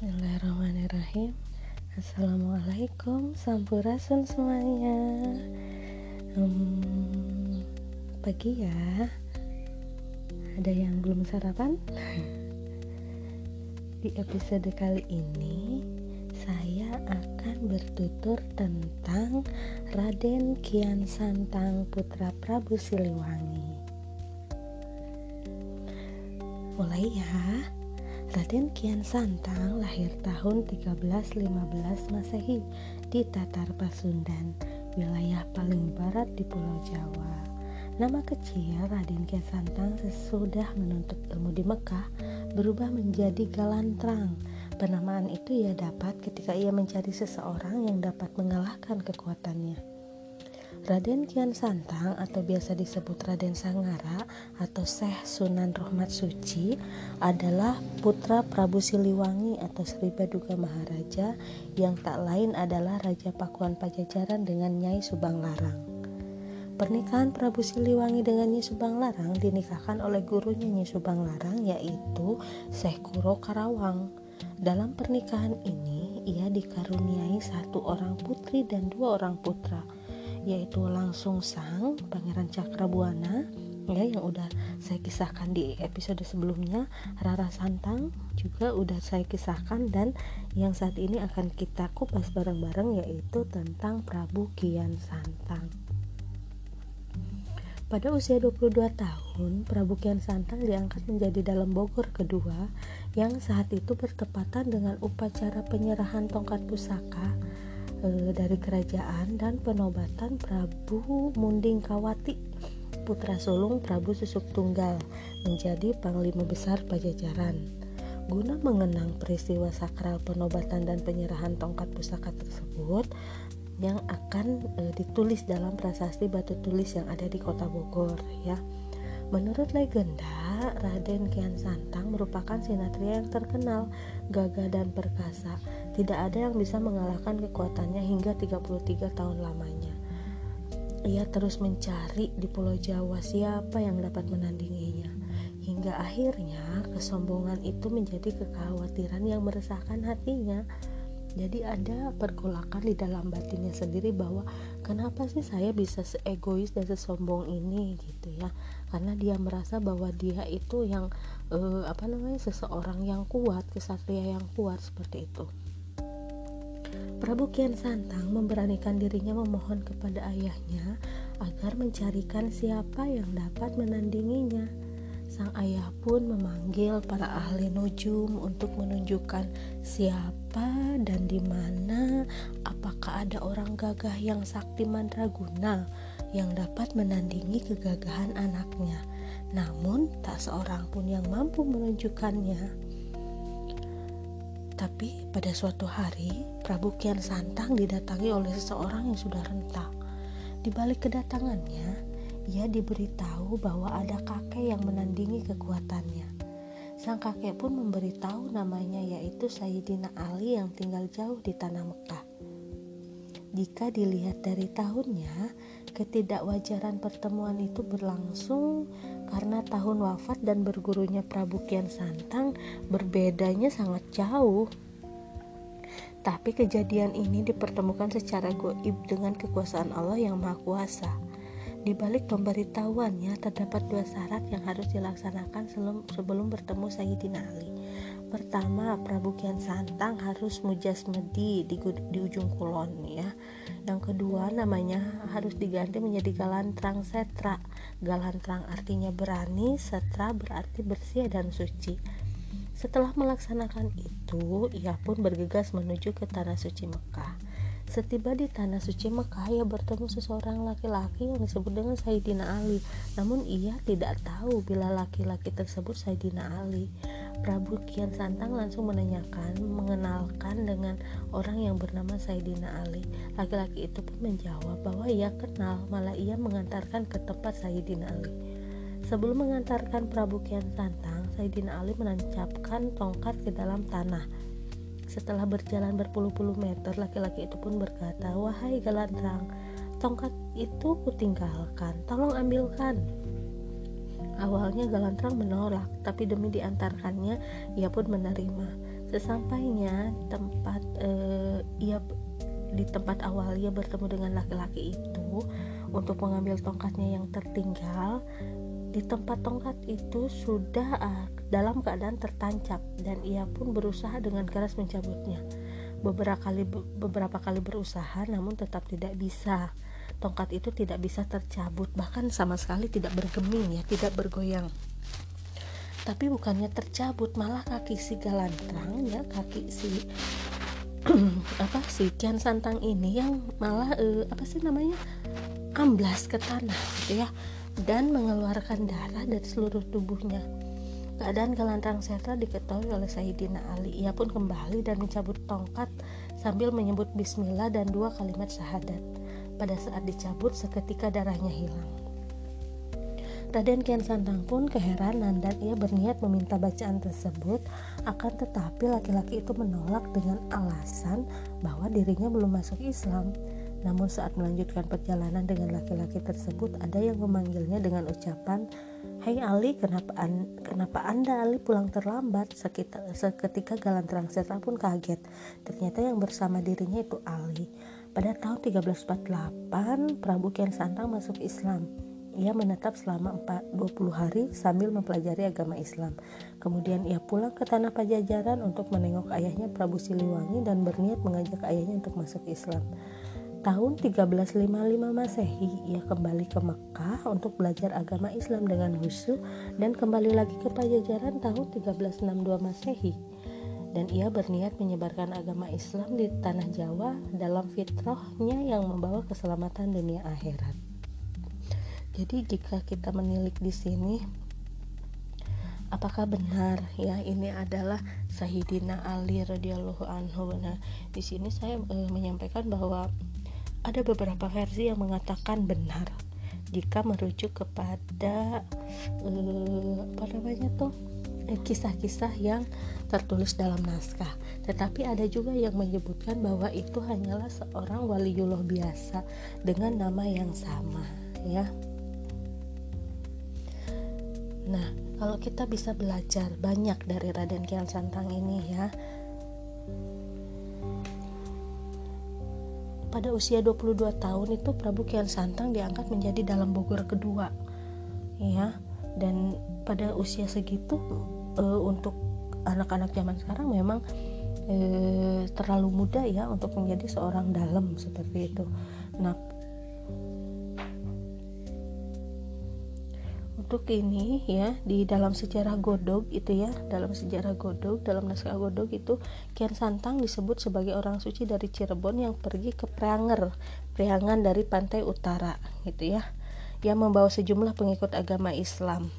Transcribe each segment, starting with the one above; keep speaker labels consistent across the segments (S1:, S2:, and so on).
S1: Bismillahirrahmanirrahim. Assalamualaikum Sampurasun semuanya. Hmm, Pagi ya. Ada yang belum sarapan? Di episode kali ini Saya akan bertutur tentang Raden Kian Santang Putra Prabu Siliwangi. Mulai ya Raden Kian Santang lahir tahun 1315 Masehi di Tatar Pasundan, wilayah paling barat di Pulau Jawa. Nama kecil Raden Kian Santang sesudah menuntut ilmu di Mekah berubah menjadi Galantrang. Penamaan itu ia dapat ketika ia mencari seseorang yang dapat mengalahkan kekuatannya. Raden Kian Santang atau biasa disebut Raden Sangara atau Syekh Sunan Rohmat Suci adalah putra Prabu Siliwangi atau Sri Baduga Maharaja yang tak lain adalah Raja Pakuan Pajajaran dengan Nyai Subang Larang. Pernikahan Prabu Siliwangi dengan Nyi Subang Larang dinikahkan oleh gurunya Nyi Subang Larang yaitu Syekh Kuro Karawang. Dalam pernikahan ini ia dikaruniai satu orang putri dan dua orang putra yaitu langsung sang Pangeran Cakrabuana ya yang udah saya kisahkan di episode sebelumnya. Rara Santang juga udah saya kisahkan dan yang saat ini akan kita kupas bareng-bareng yaitu tentang Prabu Kian Santang. Pada usia 22 tahun, Prabu Kian Santang diangkat menjadi dalam Bogor kedua yang saat itu bertepatan dengan upacara penyerahan tongkat pusaka e, dari kerajaan dan penobatan Prabu Munding Kawati putra sulung Prabu Susuk Tunggal menjadi panglima besar Pajajaran guna mengenang peristiwa sakral penobatan dan penyerahan tongkat pusaka tersebut yang akan e, ditulis dalam prasasti batu tulis yang ada di kota Bogor ya Menurut legenda, Raden Kian Santang merupakan sinatria yang terkenal, gagah dan perkasa. Tidak ada yang bisa mengalahkan kekuatannya hingga 33 tahun lamanya. Ia terus mencari di Pulau Jawa siapa yang dapat menandinginya. Hingga akhirnya kesombongan itu menjadi kekhawatiran yang meresahkan hatinya jadi ada pergolakan di dalam batinnya sendiri bahwa kenapa sih saya bisa seegois dan sesombong ini gitu ya karena dia merasa bahwa dia itu yang uh, apa namanya seseorang yang kuat kesatria yang kuat seperti itu Prabu Kian Santang memberanikan dirinya memohon kepada ayahnya agar mencarikan siapa yang dapat menandinginya Sang ayah pun memanggil para ahli nujum untuk menunjukkan siapa dan di mana apakah ada orang gagah yang sakti mandraguna yang dapat menandingi kegagahan anaknya. Namun tak seorang pun yang mampu menunjukkannya. Tapi pada suatu hari, Prabu Kian Santang didatangi oleh seseorang yang sudah renta. Di balik kedatangannya, ia diberitahu bahwa ada kakek yang menandingi kekuatannya. Sang kakek pun memberitahu namanya yaitu Sayyidina Ali yang tinggal jauh di tanah Mekah. Jika dilihat dari tahunnya, ketidakwajaran pertemuan itu berlangsung karena tahun wafat dan bergurunya Prabu Kian Santang berbedanya sangat jauh. Tapi kejadian ini dipertemukan secara goib dengan kekuasaan Allah yang Maha Kuasa. Di balik pemberitahuannya terdapat dua syarat yang harus dilaksanakan sebelum, bertemu Sayyidina Ali. Pertama, Prabu Kian Santang harus mujasmedi di, di ujung kulon ya. Yang kedua, namanya harus diganti menjadi Galantrang Setra. Galantrang artinya berani, Setra berarti bersih dan suci. Setelah melaksanakan itu, ia pun bergegas menuju ke tanah suci Mekah. Setiba di tanah suci Mekah, ia bertemu seseorang laki-laki yang disebut dengan Sayyidina Ali. Namun ia tidak tahu bila laki-laki tersebut Sayyidina Ali. Prabu Kian Santang langsung menanyakan, mengenalkan dengan orang yang bernama Sayyidina Ali. Laki-laki itu pun menjawab bahwa ia kenal, malah ia mengantarkan ke tempat Sayyidina Ali. Sebelum mengantarkan Prabu Kian Santang, Sayyidina Ali menancapkan tongkat ke dalam tanah setelah berjalan berpuluh-puluh meter, laki-laki itu pun berkata, "Wahai Galantrang, tongkat itu kutinggalkan, tolong ambilkan." Awalnya Galantrang menolak, tapi demi diantarkannya, ia pun menerima. sesampainya tempat uh, ia di tempat awal ia bertemu dengan laki-laki itu untuk mengambil tongkatnya yang tertinggal di tempat tongkat itu sudah uh, dalam keadaan tertancap dan ia pun berusaha dengan keras mencabutnya. Beberapa kali beberapa kali berusaha namun tetap tidak bisa. Tongkat itu tidak bisa tercabut bahkan sama sekali tidak bergeming ya, tidak bergoyang. Tapi bukannya tercabut malah kaki si galantrang ya, kaki si apa si Kian Santang ini yang malah uh, apa sih namanya amblas ke tanah gitu ya dan mengeluarkan darah dari seluruh tubuhnya. Keadaan Galantang Setra diketahui oleh Sayyidina Ali. Ia pun kembali dan mencabut tongkat sambil menyebut bismillah dan dua kalimat syahadat. Pada saat dicabut, seketika darahnya hilang. Raden Kian Santang pun keheranan dan ia berniat meminta bacaan tersebut akan tetapi laki-laki itu menolak dengan alasan bahwa dirinya belum masuk Islam. Namun saat melanjutkan perjalanan dengan laki-laki tersebut ada yang memanggilnya dengan ucapan Hai Ali, kenapa, an kenapa anda Ali pulang terlambat? Sekitar, seketika Galan Terang pun kaget. Ternyata yang bersama dirinya itu Ali. Pada tahun 1348, Prabu Kian Santang masuk Islam. Ia menetap selama 20 hari sambil mempelajari agama Islam. Kemudian ia pulang ke tanah Pajajaran untuk menengok ayahnya Prabu Siliwangi dan berniat mengajak ayahnya untuk masuk Islam. Tahun 1355 Masehi, ia kembali ke Mekah untuk belajar agama Islam dengan khusyuk dan kembali lagi ke Pajajaran tahun 1362 Masehi. Dan ia berniat menyebarkan agama Islam di tanah Jawa dalam fitrahnya yang membawa keselamatan dunia akhirat. Jadi jika kita menilik di sini apakah benar ya ini adalah Sayyidina Ali radhiyallahu anhu. Nah, di sini saya e, menyampaikan bahwa ada beberapa versi yang mengatakan benar jika merujuk kepada uh, apa namanya tuh kisah-kisah yang tertulis dalam naskah. Tetapi ada juga yang menyebutkan bahwa itu hanyalah seorang waliullah biasa dengan nama yang sama, ya. Nah, kalau kita bisa belajar banyak dari Raden Kian Santang ini ya, pada usia 22 tahun itu Prabu Kian Santang diangkat menjadi dalam Bogor kedua ya dan pada usia segitu e, untuk anak-anak zaman sekarang memang e, terlalu muda ya untuk menjadi seorang dalam seperti itu. Nah untuk ini ya di dalam sejarah Godog itu ya dalam sejarah Godog dalam naskah Godog itu Kian Santang disebut sebagai orang suci dari Cirebon yang pergi ke Pranger Priangan dari pantai utara gitu ya yang membawa sejumlah pengikut agama Islam.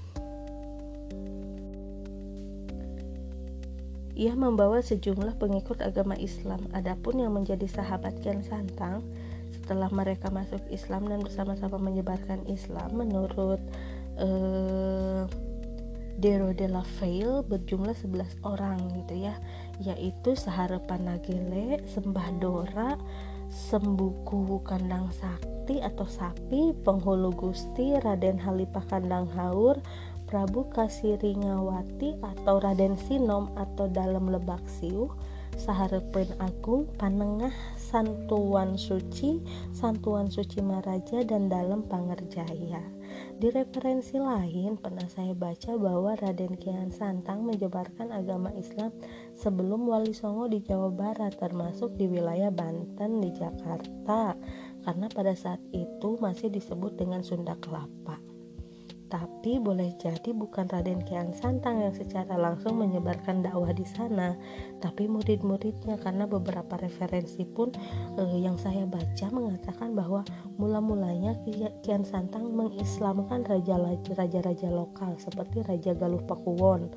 S1: Ia membawa sejumlah pengikut agama Islam. Adapun yang menjadi sahabat Kian Santang setelah mereka masuk Islam dan bersama-sama menyebarkan Islam menurut uh, Dero de la Veil berjumlah 11 orang gitu ya. Yaitu Saharapan Nagele, Sembah Dora, Sembuku Kandang Sakti atau Sapi, Penghulu Gusti, Raden Halipah Kandang Haur, Prabu Kasiringawati atau Raden Sinom atau Dalam Lebak Siuh, Saharepen Agung, Panengah, Santuan Suci, Santuan Suci Maraja dan Dalam Pangerjaya. Di referensi lain pernah saya baca bahwa Raden Kian Santang menyebarkan agama Islam sebelum Wali Songo di Jawa Barat termasuk di wilayah Banten di Jakarta. Karena pada saat itu masih disebut dengan Sunda Kelapa. Tapi boleh jadi bukan Raden Kian Santang yang secara langsung menyebarkan dakwah di sana, tapi murid-muridnya. Karena beberapa referensi pun eh, yang saya baca mengatakan bahwa mula-mulanya Kian Santang mengislamkan raja-raja lokal seperti Raja Galuh Pakuwon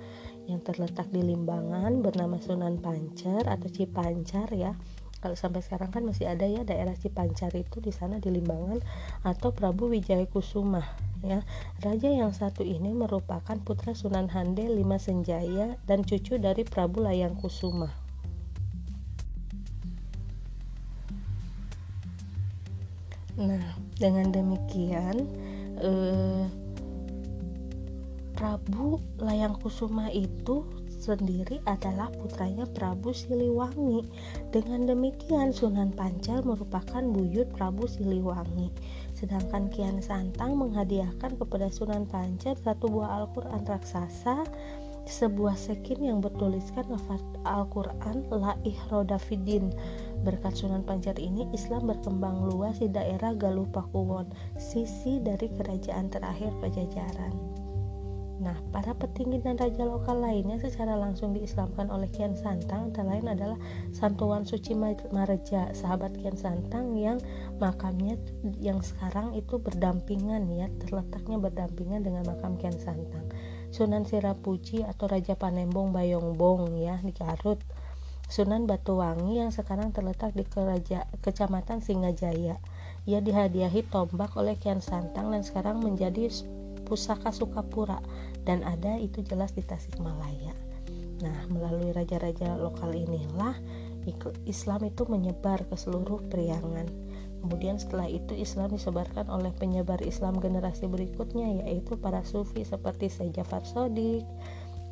S1: yang terletak di Limbangan bernama Sunan Pancar atau Cipancar ya. Kalau sampai sekarang kan masih ada ya daerah Cipancar itu di sana di Limbangan atau Prabu Wijaya Kusuma ya. Raja yang satu ini merupakan putra Sunan Hande Lima Senjaya dan cucu dari Prabu Layang Kusuma. Nah dengan demikian eh, Prabu Layang Kusuma itu sendiri adalah putranya Prabu Siliwangi. Dengan demikian Sunan Pancal merupakan buyut Prabu Siliwangi. Sedangkan Kian Santang menghadiahkan kepada Sunan Pancal satu buah Al-Quran raksasa sebuah sekin yang bertuliskan Al-Quran La Ihrodafidin Berkat Sunan Pancar ini Islam berkembang luas di daerah Galuh sisi dari kerajaan terakhir Pajajaran Nah, para petinggi dan raja lokal lainnya secara langsung diislamkan oleh Kian Santang. Antara lain adalah Santuan Suci Mareja, sahabat Kian Santang yang makamnya yang sekarang itu berdampingan ya, terletaknya berdampingan dengan makam Kian Santang. Sunan Sirapuji atau Raja Panembong Bayongbong ya di Garut. Sunan Batuwangi yang sekarang terletak di Keraja, Kecamatan Singajaya. Ia dihadiahi tombak oleh Kian Santang dan sekarang menjadi pusaka Sukapura dan ada itu jelas di Tasikmalaya. Nah melalui raja-raja lokal inilah Islam itu menyebar ke seluruh Priangan. Kemudian setelah itu Islam disebarkan oleh penyebar Islam generasi berikutnya yaitu para sufi seperti Syekh Jafar Sodik,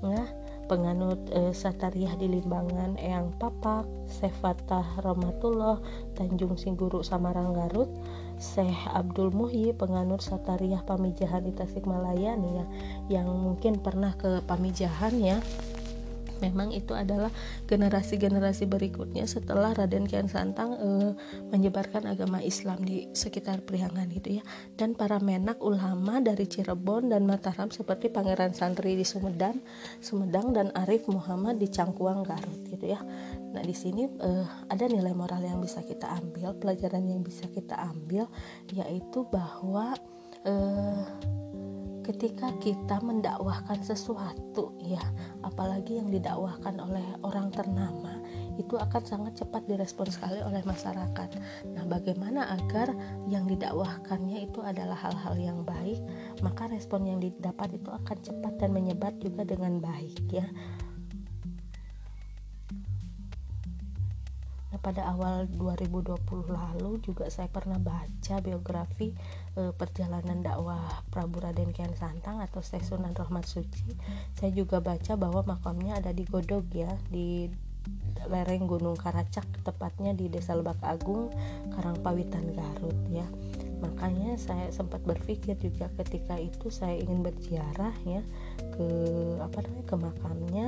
S1: nah, penganut e, Satariyah di Limbangan Eyang Papak, Syekh Fatah Rahmatullah, Tanjung Singguru Samarang Garut, Syekh Abdul Muhyi penganut Satariyah Pamijahan di Tasikmalaya nih ya, yang mungkin pernah ke Pamijahan ya memang itu adalah generasi-generasi berikutnya setelah Raden Kian Santang e, menyebarkan agama Islam di sekitar Priangan itu ya dan para menak ulama dari Cirebon dan Mataram seperti Pangeran Santri di Sumedang, Sumedang dan Arif Muhammad di Cangkuang Garut gitu ya. Nah di sini e, ada nilai moral yang bisa kita ambil, pelajaran yang bisa kita ambil yaitu bahwa e, ketika kita mendakwahkan sesuatu ya apalagi yang didakwahkan oleh orang ternama itu akan sangat cepat direspon sekali oleh masyarakat. Nah bagaimana agar yang didakwahkannya itu adalah hal-hal yang baik maka respon yang didapat itu akan cepat dan menyebar juga dengan baik ya pada awal 2020 lalu juga saya pernah baca biografi e, perjalanan dakwah Prabu Raden Kian Santang atau Syekh Sunan Rahmat Suci. Saya juga baca bahwa makamnya ada di Godog ya, di lereng Gunung Karacak, tepatnya di Desa Lebak Agung, Karangpawitan Garut ya. Makanya saya sempat berpikir juga ketika itu saya ingin berziarah ya ke apa namanya ke makamnya.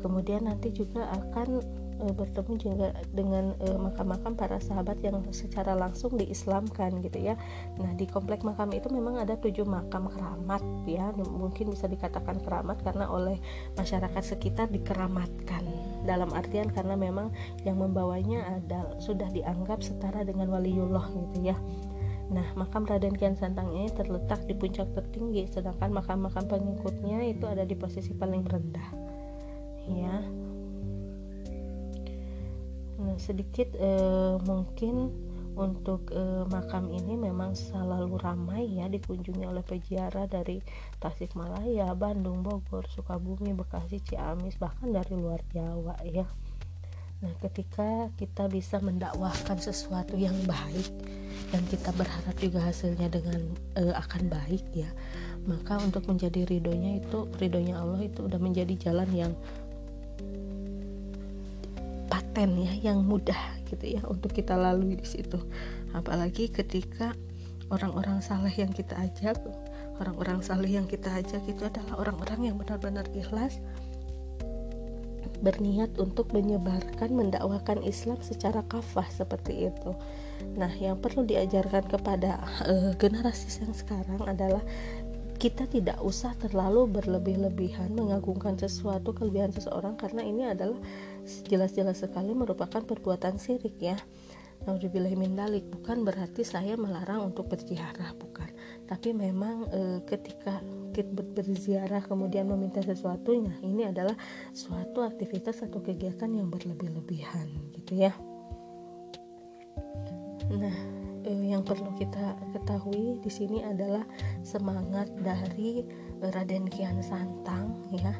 S1: Kemudian nanti juga akan e, bertemu juga dengan e, makam-makam para sahabat yang secara langsung diislamkan gitu ya. Nah di komplek makam itu memang ada tujuh makam keramat ya, mungkin bisa dikatakan keramat karena oleh masyarakat sekitar dikeramatkan dalam artian karena memang yang membawanya ada sudah dianggap setara dengan waliullah gitu ya. Nah, makam Raden Kian Santang ini terletak di puncak tertinggi, sedangkan makam-makam pengikutnya itu ada di posisi paling rendah. Ya, sedikit eh, mungkin untuk eh, makam ini memang selalu ramai ya dikunjungi oleh peziarah dari Tasikmalaya, Bandung, Bogor, Sukabumi, Bekasi, Ciamis bahkan dari luar Jawa ya. Nah, ketika kita bisa mendakwahkan sesuatu yang baik dan kita berharap juga hasilnya dengan e, akan baik ya, maka untuk menjadi ridhonya itu ridhonya Allah itu udah menjadi jalan yang paten ya yang mudah gitu ya untuk kita lalui di situ apalagi ketika orang-orang saleh yang kita ajak orang-orang saleh yang kita ajak itu adalah orang-orang yang benar-benar ikhlas berniat untuk menyebarkan mendakwakan Islam secara kafah seperti itu. Nah, yang perlu diajarkan kepada uh, generasi yang sekarang adalah kita tidak usah terlalu berlebih-lebihan mengagungkan sesuatu kelebihan seseorang karena ini adalah jelas-jelas sekali merupakan perbuatan sirik ya. Naudzubillah min dalik bukan berarti saya melarang untuk berziarah bukan. Tapi memang e, ketika kita berziarah kemudian meminta sesuatunya ini adalah suatu aktivitas atau kegiatan yang berlebih-lebihan gitu ya. Nah eh, yang perlu kita ketahui di sini adalah semangat dari Raden Kian Santang ya.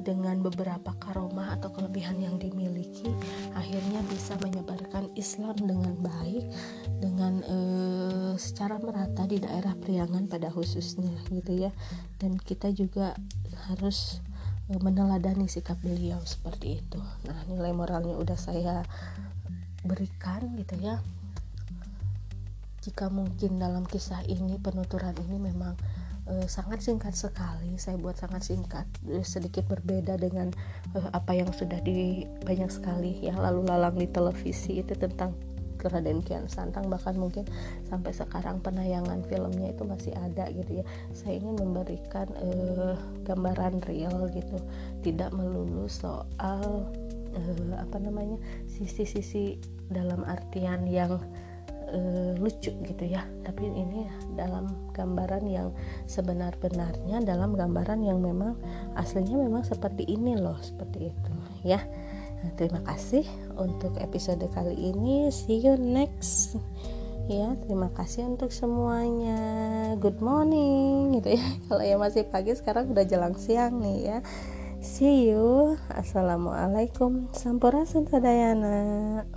S1: Dengan beberapa karomah atau kelebihan yang dimiliki akhirnya bisa menyebarkan Islam dengan baik dengan eh, secara merata di daerah Priangan pada khususnya gitu ya. Dan kita juga harus e, meneladani sikap beliau seperti itu. Nah nilai moralnya udah saya berikan gitu ya jika mungkin dalam kisah ini penuturan ini memang uh, sangat singkat sekali. Saya buat sangat singkat uh, sedikit berbeda dengan uh, apa yang sudah di banyak sekali ya lalu lalang di televisi itu tentang Raden Kian Santang. Bahkan mungkin sampai sekarang penayangan filmnya itu masih ada gitu ya. Saya ingin memberikan gambaran real gitu. Tidak melulu soal apa namanya sisi-sisi dalam artian yang uh, lucu gitu ya. Tapi ini dalam gambaran yang sebenar-benarnya dalam gambaran yang memang aslinya memang seperti ini loh seperti itu ya. Nah, terima kasih untuk episode kali ini. See you next. Ya terima kasih untuk semuanya. Good morning gitu ya. Kalau yang masih pagi sekarang udah jelang siang nih ya. See you. Assalamualaikum. Sampurasun sadayana